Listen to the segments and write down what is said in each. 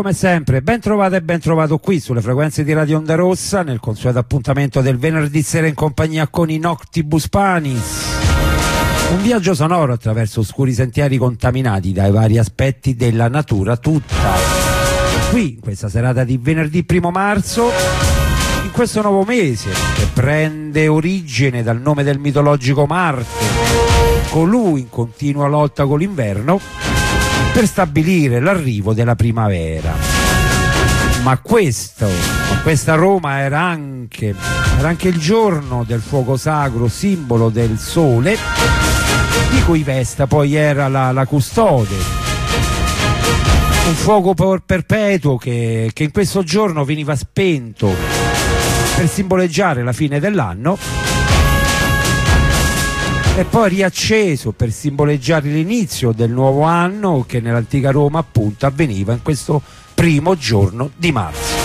Come sempre, ben trovato e ben trovato qui sulle frequenze di Radio Onda Rossa nel consueto appuntamento del venerdì sera in compagnia con i Noctibus Panis. Un viaggio sonoro attraverso oscuri sentieri contaminati dai vari aspetti della natura tutta. Qui, in questa serata di venerdì primo marzo, in questo nuovo mese che prende origine dal nome del mitologico Marte, colui in continua lotta con l'inverno, per stabilire l'arrivo della primavera. Ma questo, questa Roma era anche, era anche il giorno del fuoco sacro, simbolo del sole, di cui Vesta poi era la, la custode. Un fuoco perpetuo che, che in questo giorno veniva spento per simboleggiare la fine dell'anno e poi riacceso per simboleggiare l'inizio del nuovo anno che nell'antica Roma appunto avveniva in questo primo giorno di marzo.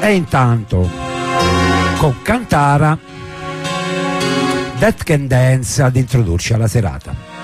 E intanto con Cantara That Can Dance ad introdurci alla serata.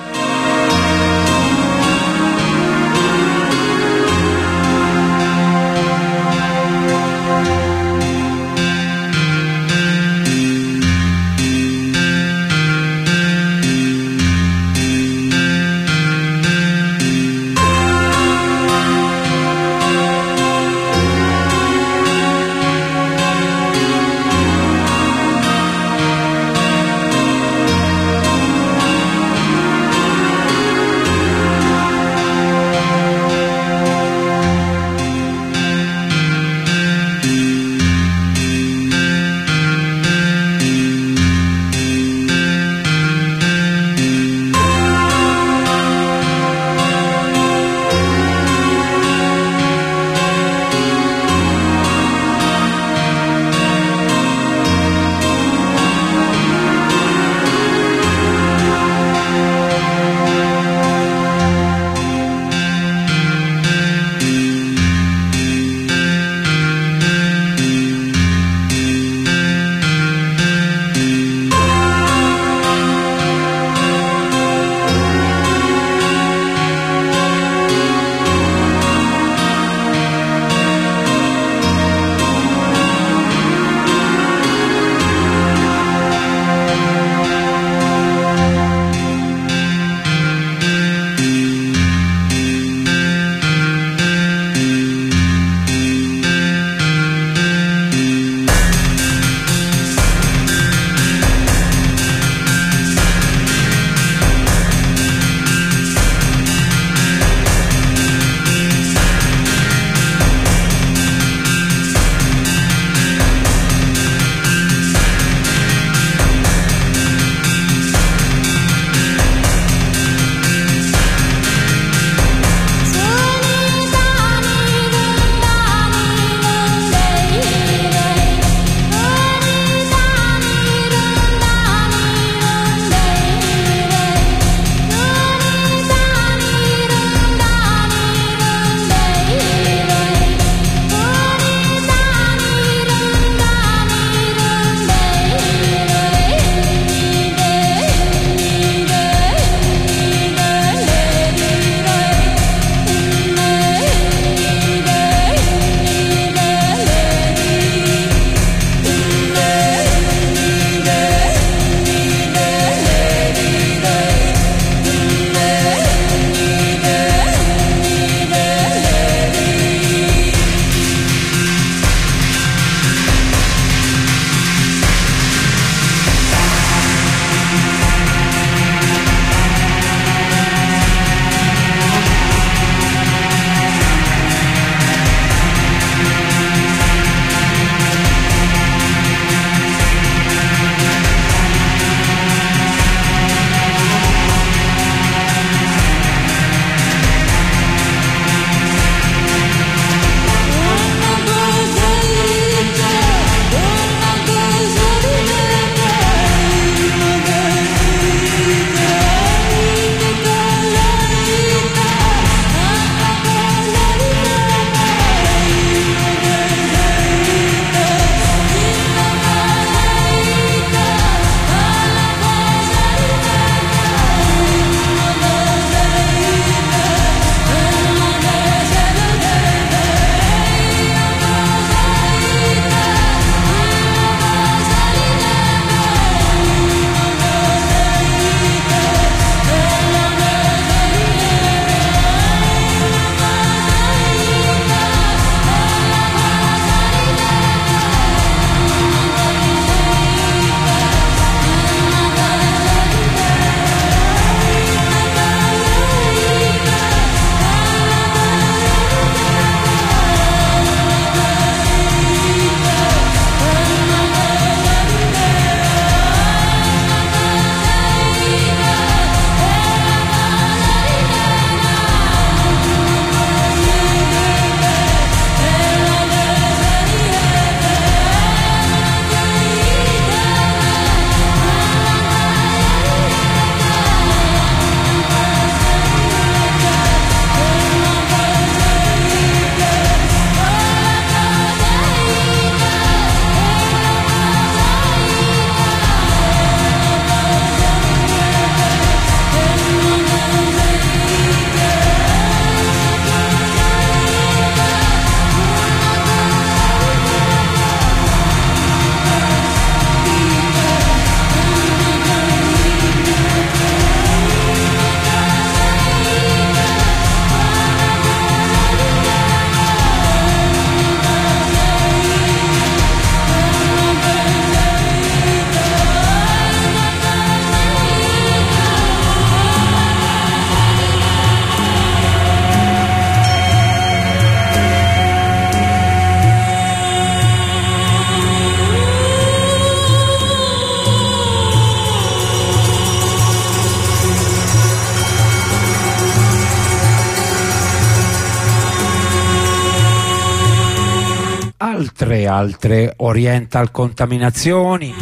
Altre, oriental contaminazioni,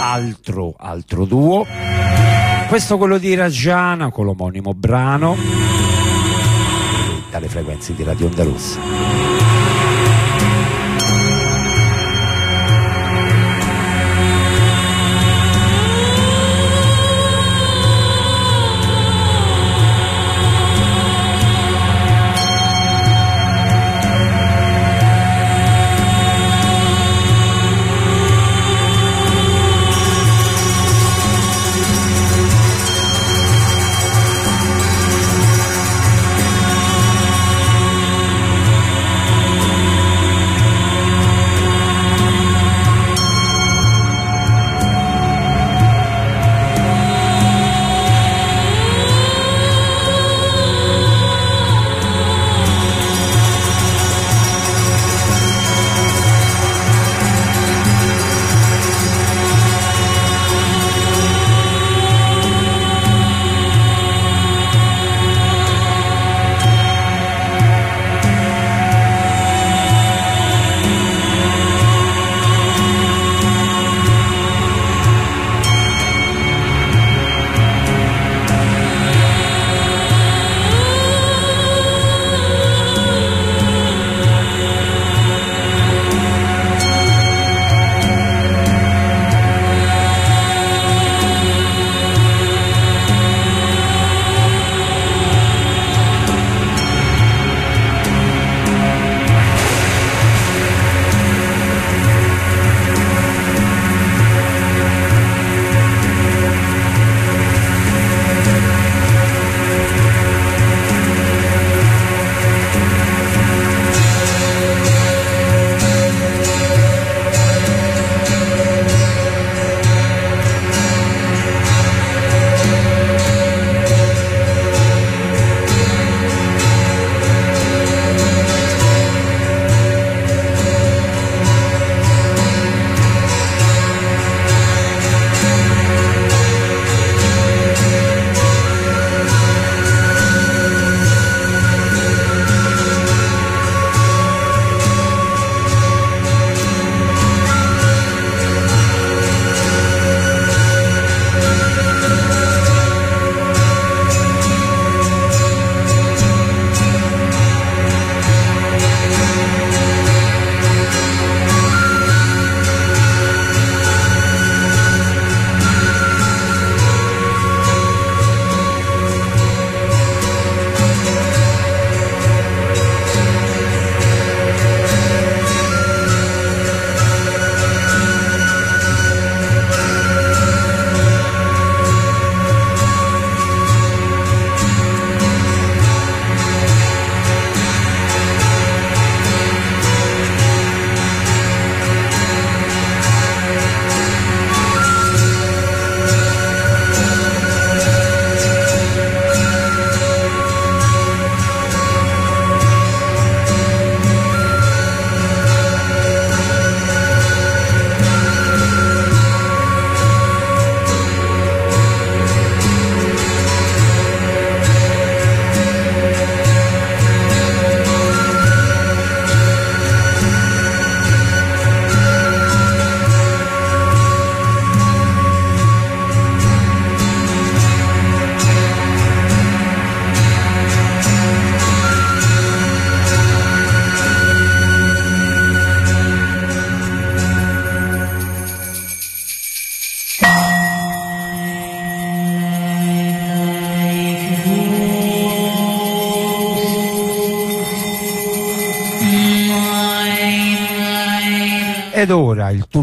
altro, altro duo. Questo quello di Rajana con l'omonimo brano dalle frequenze di Radio Onda Rossa.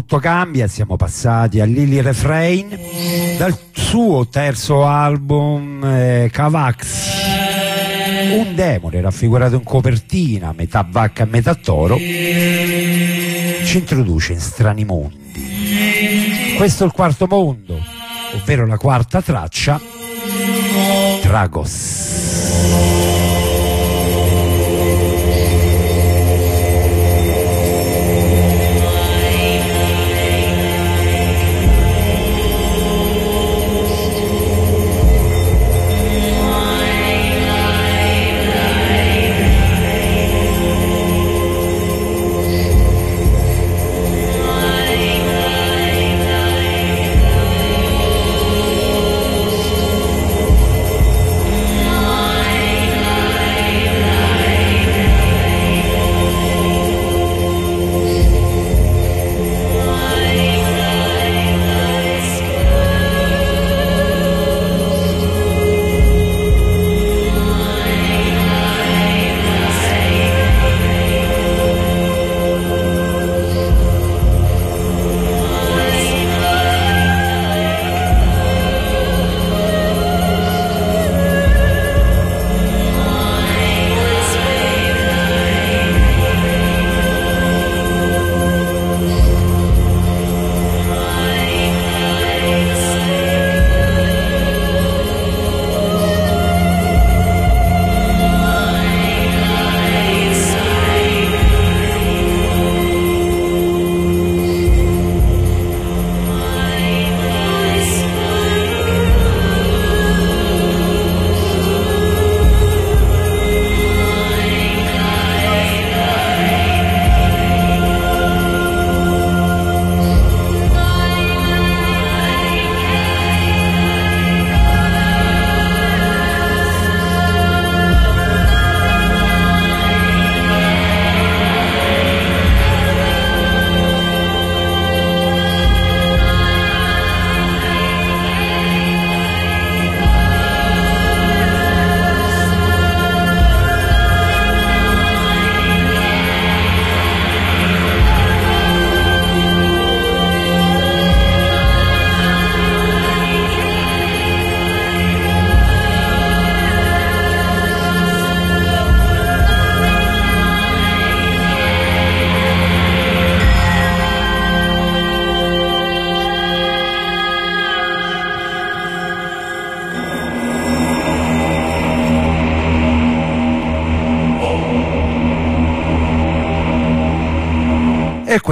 Tutto cambia, siamo passati a Lily Refrain dal suo terzo album eh, Cavax. Un demone raffigurato in copertina, metà vacca e metà toro, ci introduce in strani mondi. Questo è il quarto mondo, ovvero la quarta traccia, Dragos.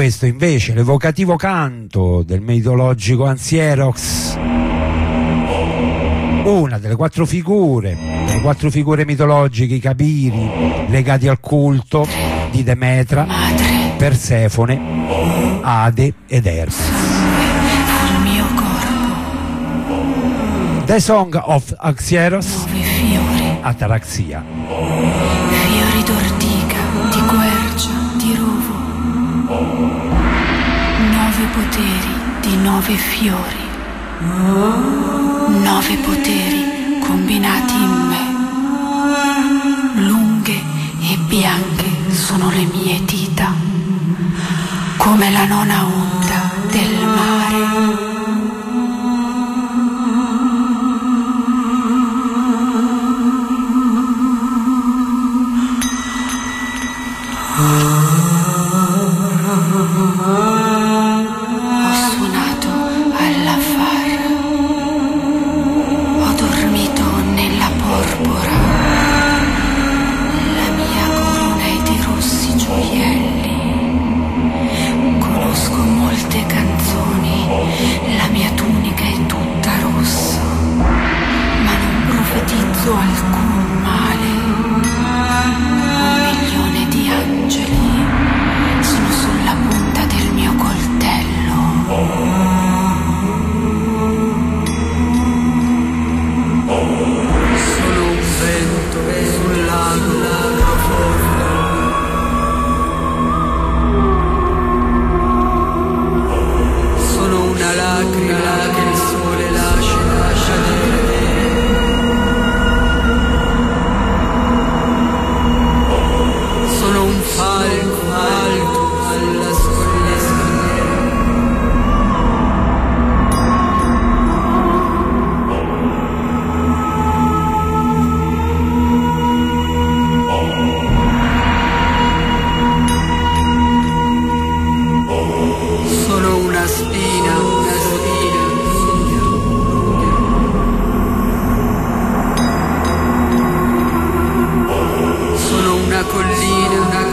Questo invece, l'evocativo canto del mitologico Ansierox, una delle quattro figure, le quattro figure mitologiche, i capiri legati al culto di Demetra, Persefone, Ade ed corpo, The Song of Axieros, Ataraxia. Nove poteri di nove fiori. Nove poteri combinati in me. Lunghe e bianche sono le mie dita, come la nona onda del mare. Una collina,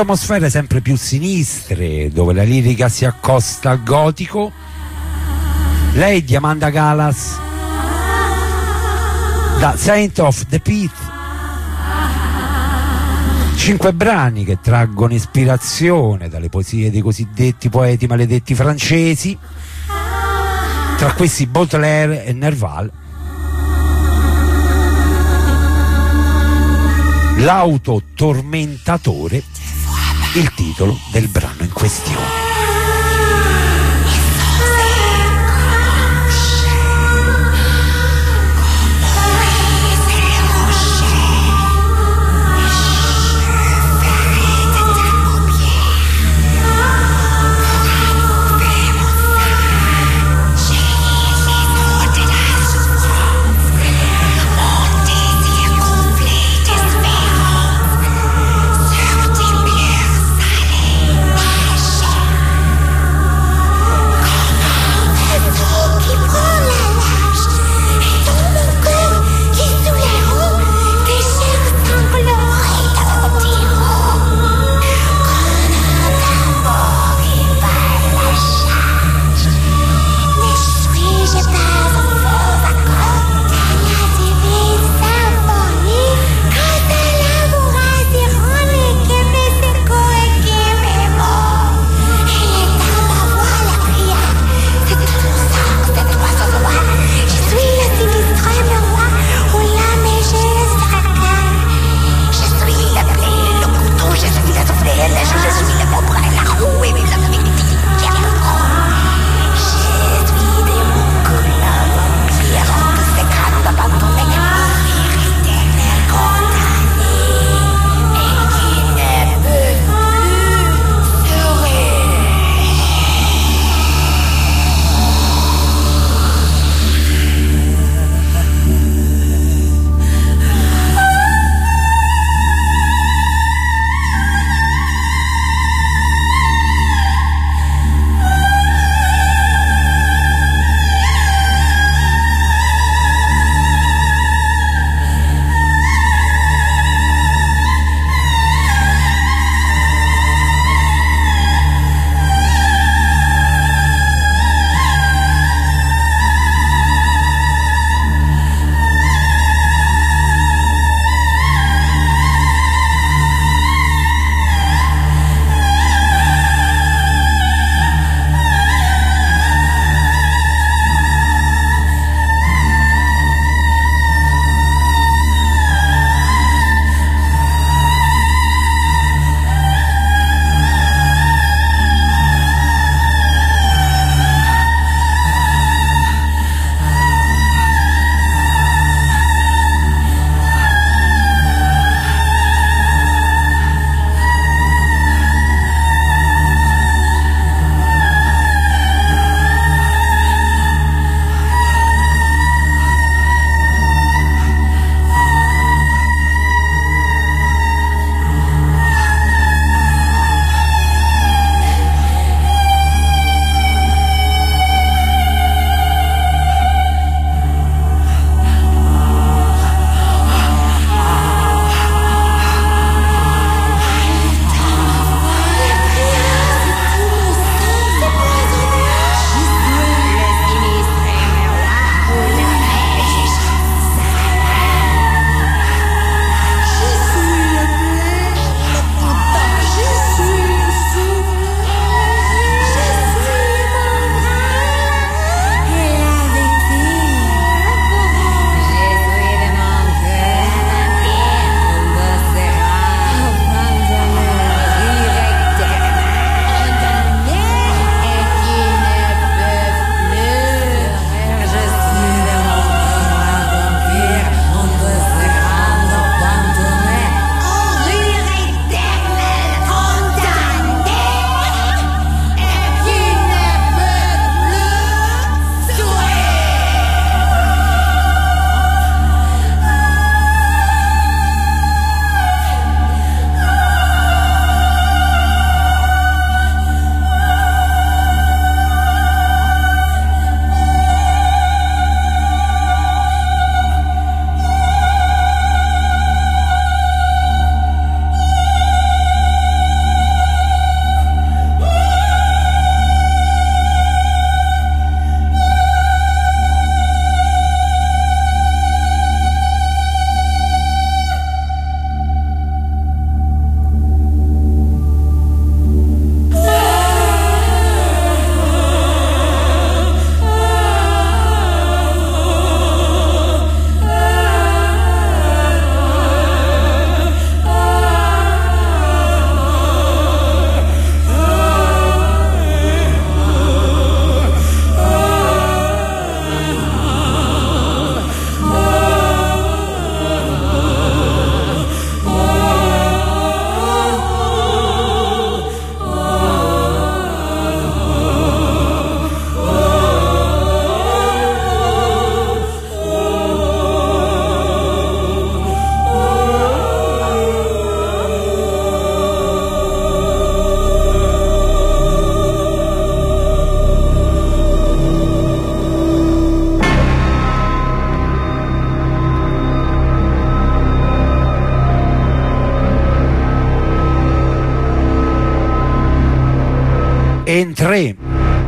atmosfere sempre più sinistre, dove la lirica si accosta al gotico. Lei di Amanda Galas da Saint of the Pit. Cinque brani che traggono ispirazione dalle poesie dei cosiddetti poeti maledetti francesi, tra questi Baudelaire e Nerval. L'autotormentatore, il titolo del brano in questione.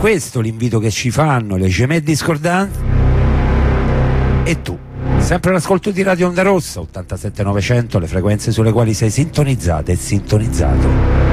Questo l'invito che ci fanno le gemelle discordanti e tu. Sempre l'ascolto di Radio Onda Rossa, 87900, le frequenze sulle quali sei sintonizzata e sintonizzato.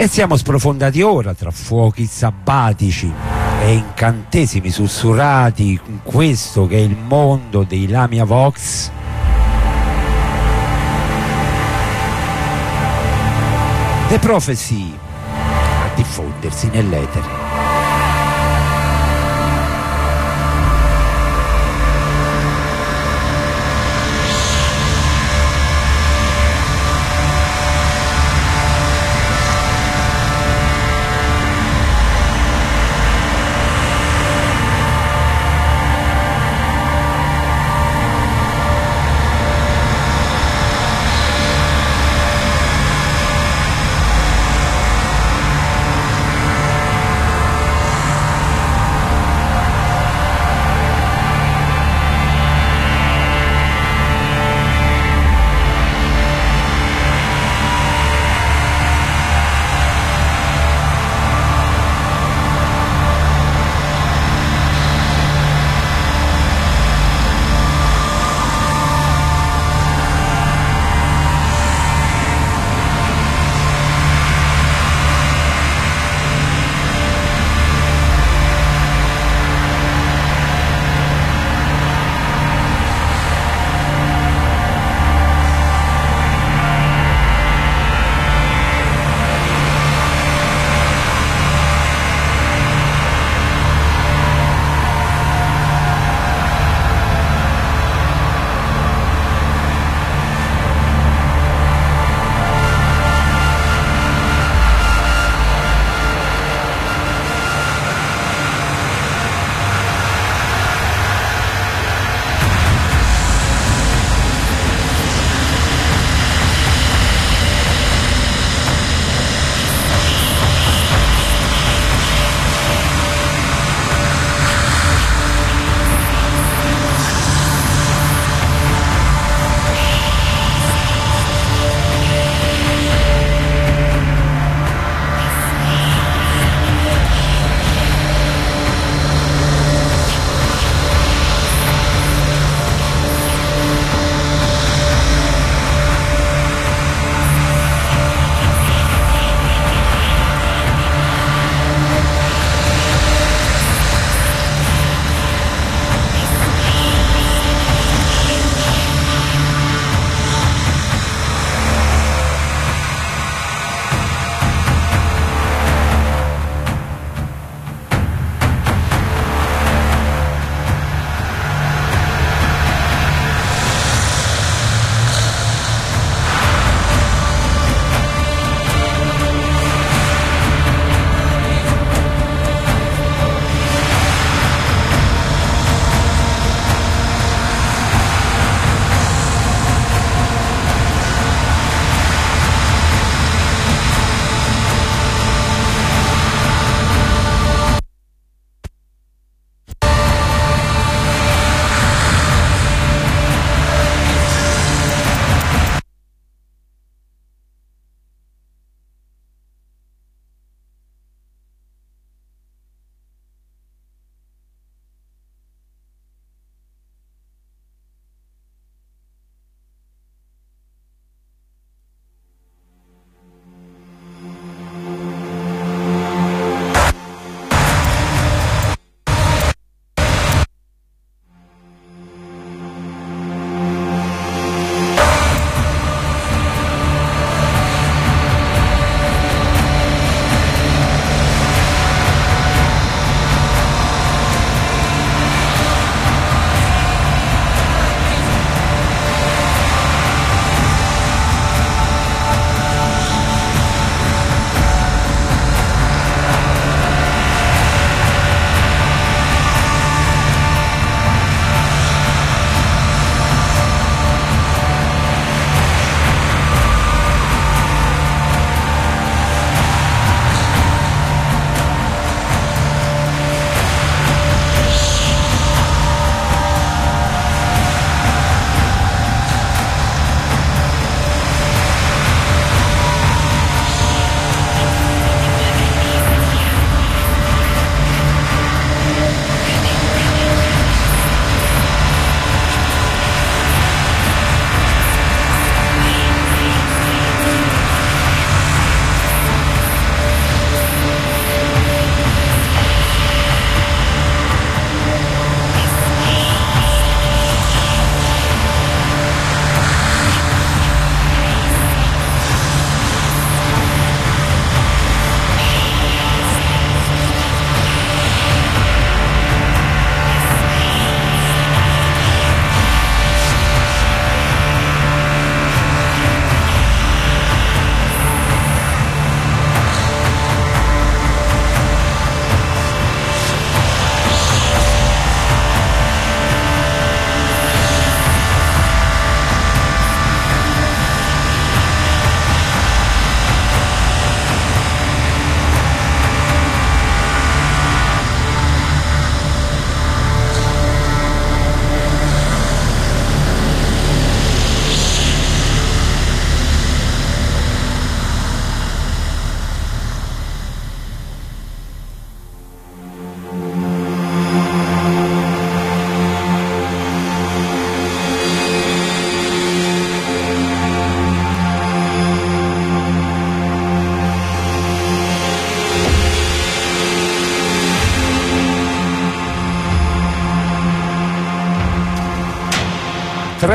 E siamo sprofondati ora tra fuochi sabbatici e incantesimi sussurrati in questo che è il mondo dei Lamia Vox. The Prophecy a diffondersi nell'etere.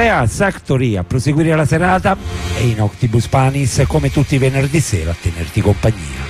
3A Factory a proseguire la serata e in Octibus Panis come tutti i venerdì sera a tenerti compagnia.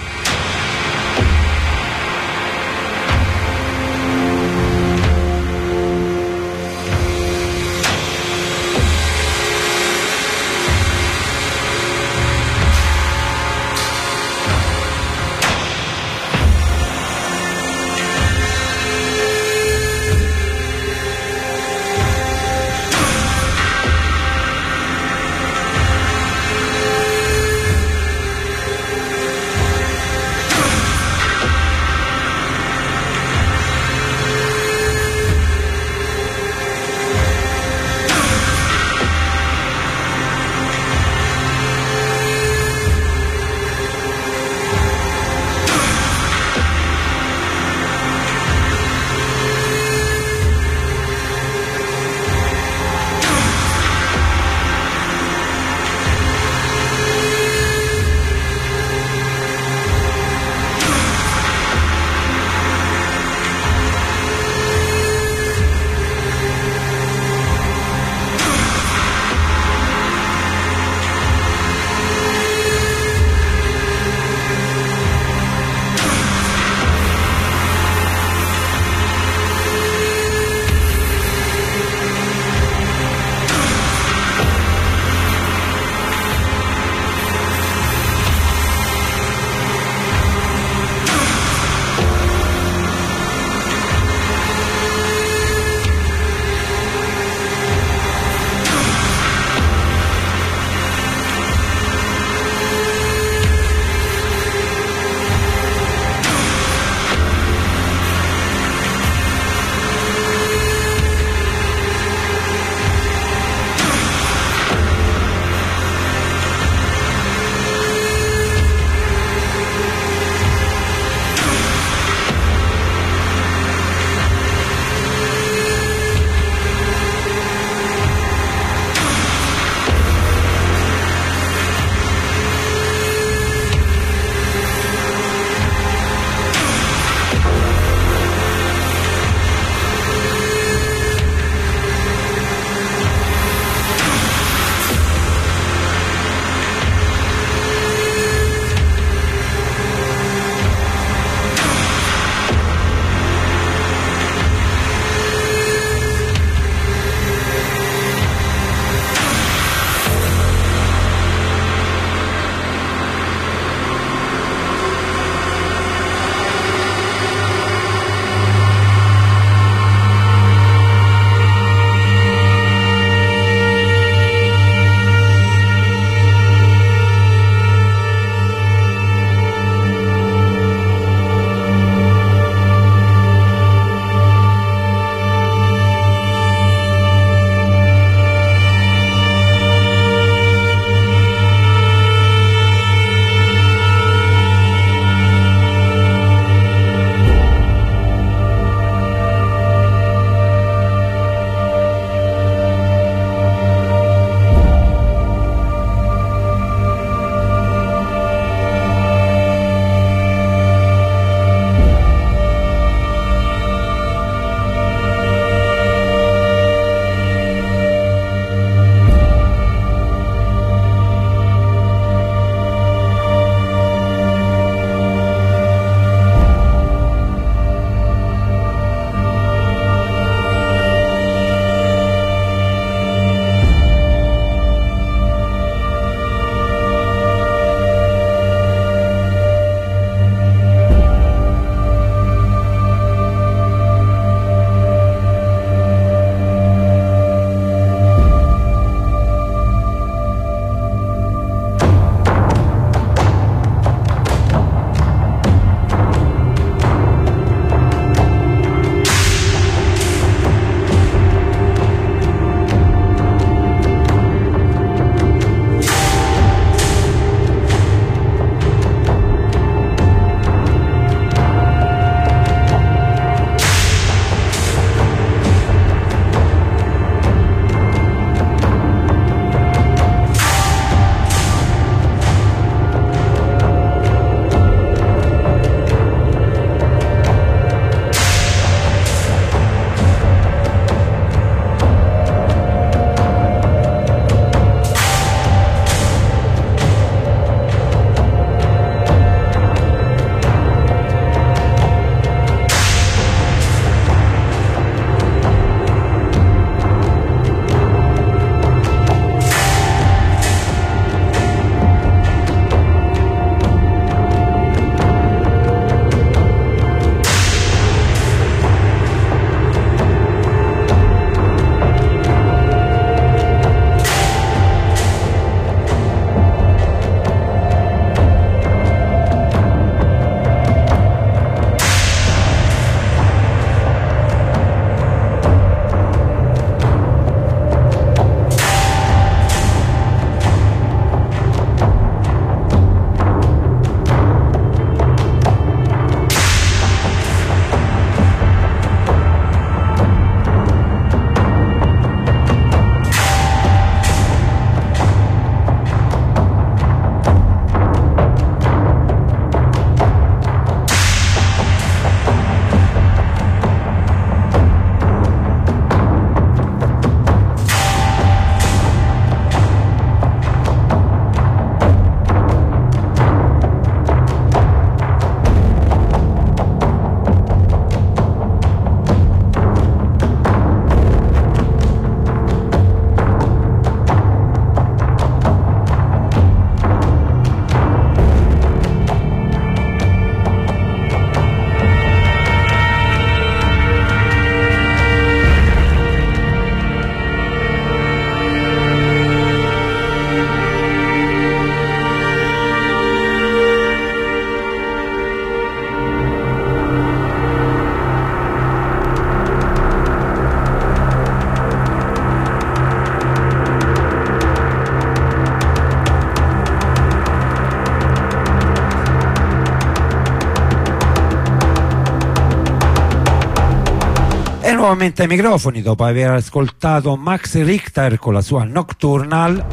Nuovamente ai microfoni dopo aver ascoltato Max Richter con la sua Nocturnal.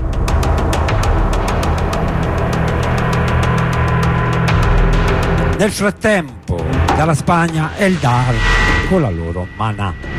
Nel frattempo, dalla Spagna, Eldar con la loro Mana.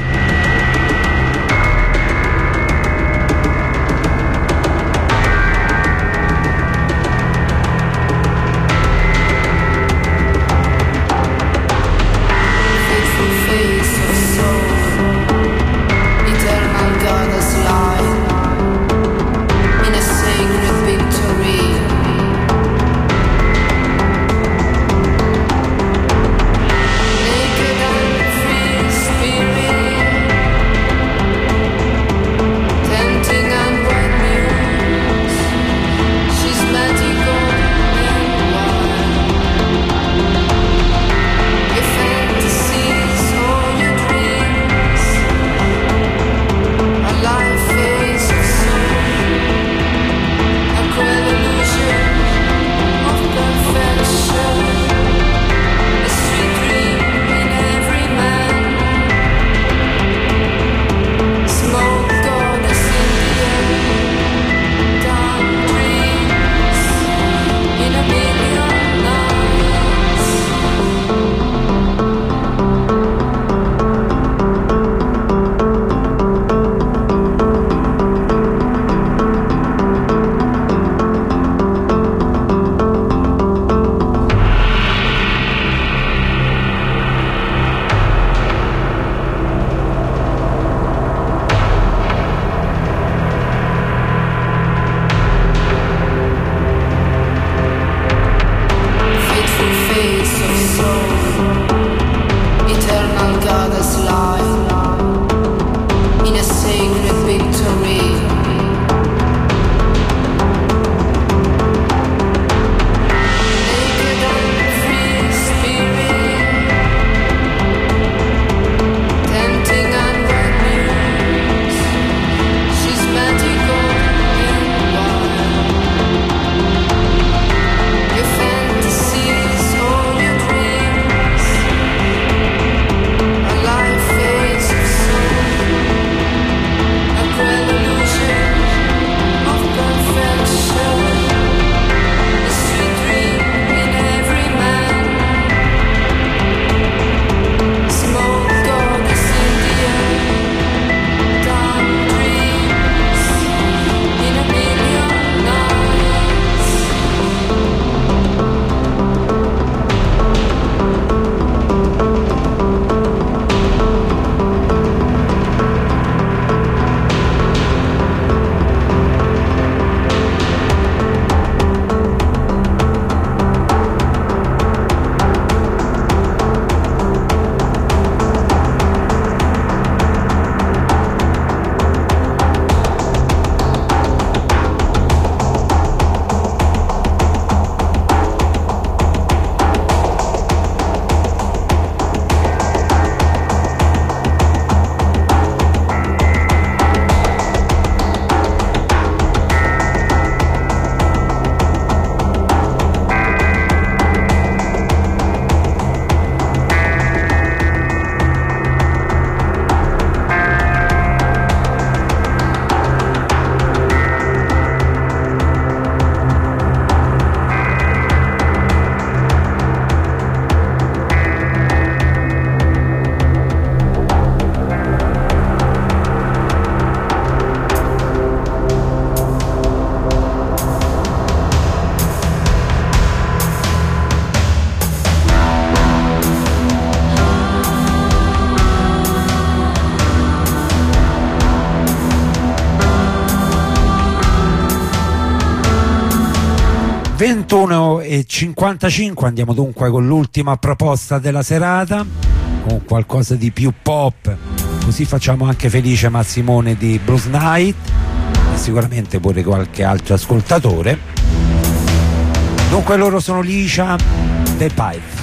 E 55 andiamo dunque con l'ultima proposta della serata con qualcosa di più pop. Così facciamo anche felice Massimone di Bruce Knight e sicuramente pure qualche altro ascoltatore. Dunque loro sono Licia The Pipe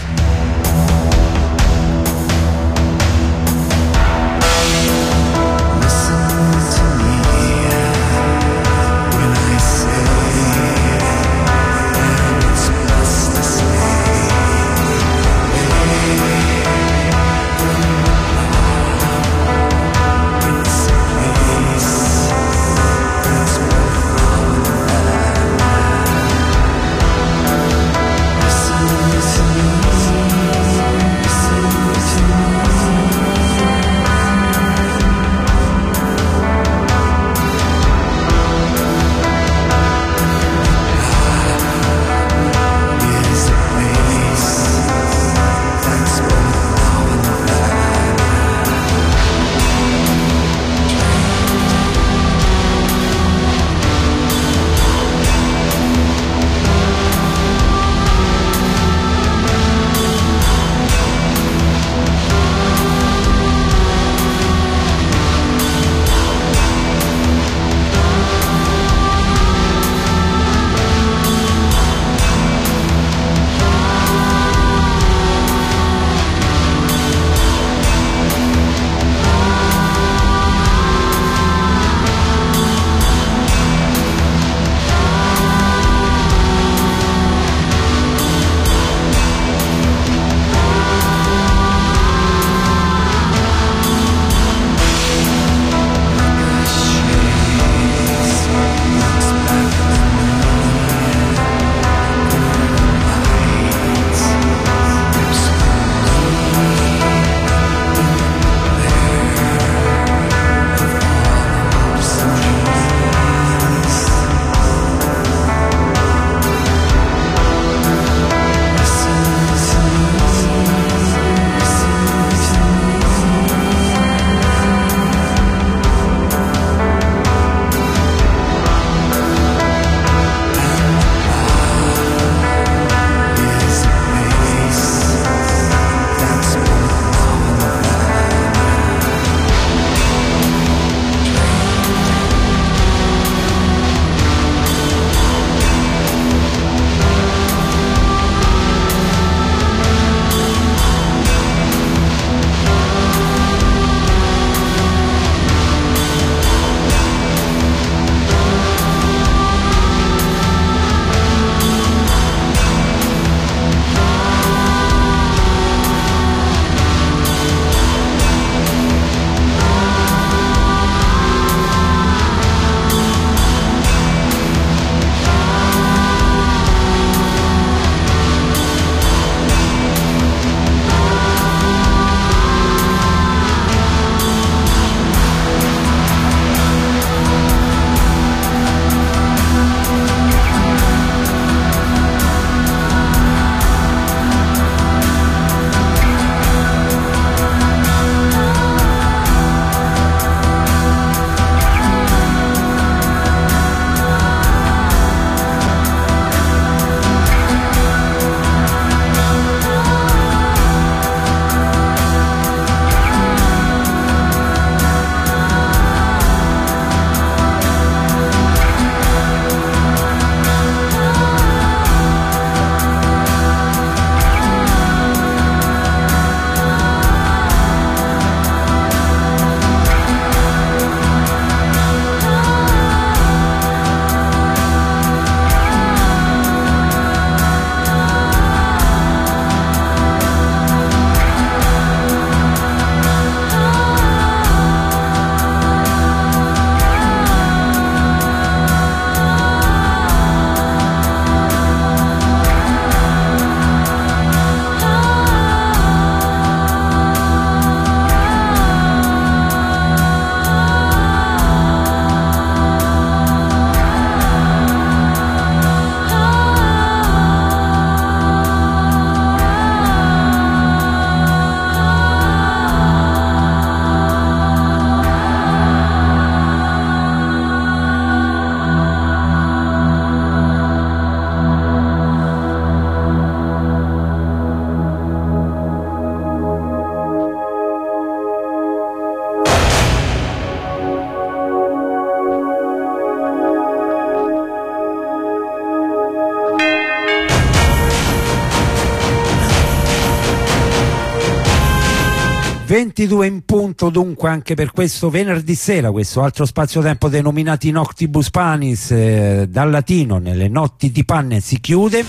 22 in punto dunque anche per questo venerdì sera, questo altro spazio-tempo denominati Noctibus Panis eh, dal latino nelle notti di panne si chiude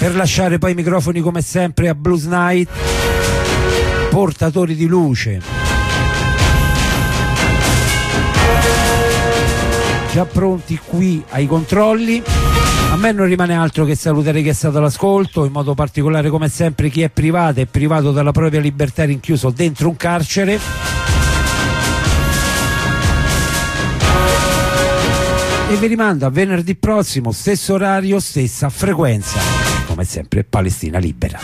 per lasciare poi i microfoni come sempre a Blues Night, portatori di luce. Già pronti qui ai controlli. A me non rimane altro che salutare chi è stato all'ascolto, in modo particolare come sempre chi è privato e privato della propria libertà rinchiuso dentro un carcere. E vi rimando a venerdì prossimo, stesso orario, stessa frequenza. Come sempre, Palestina Libera.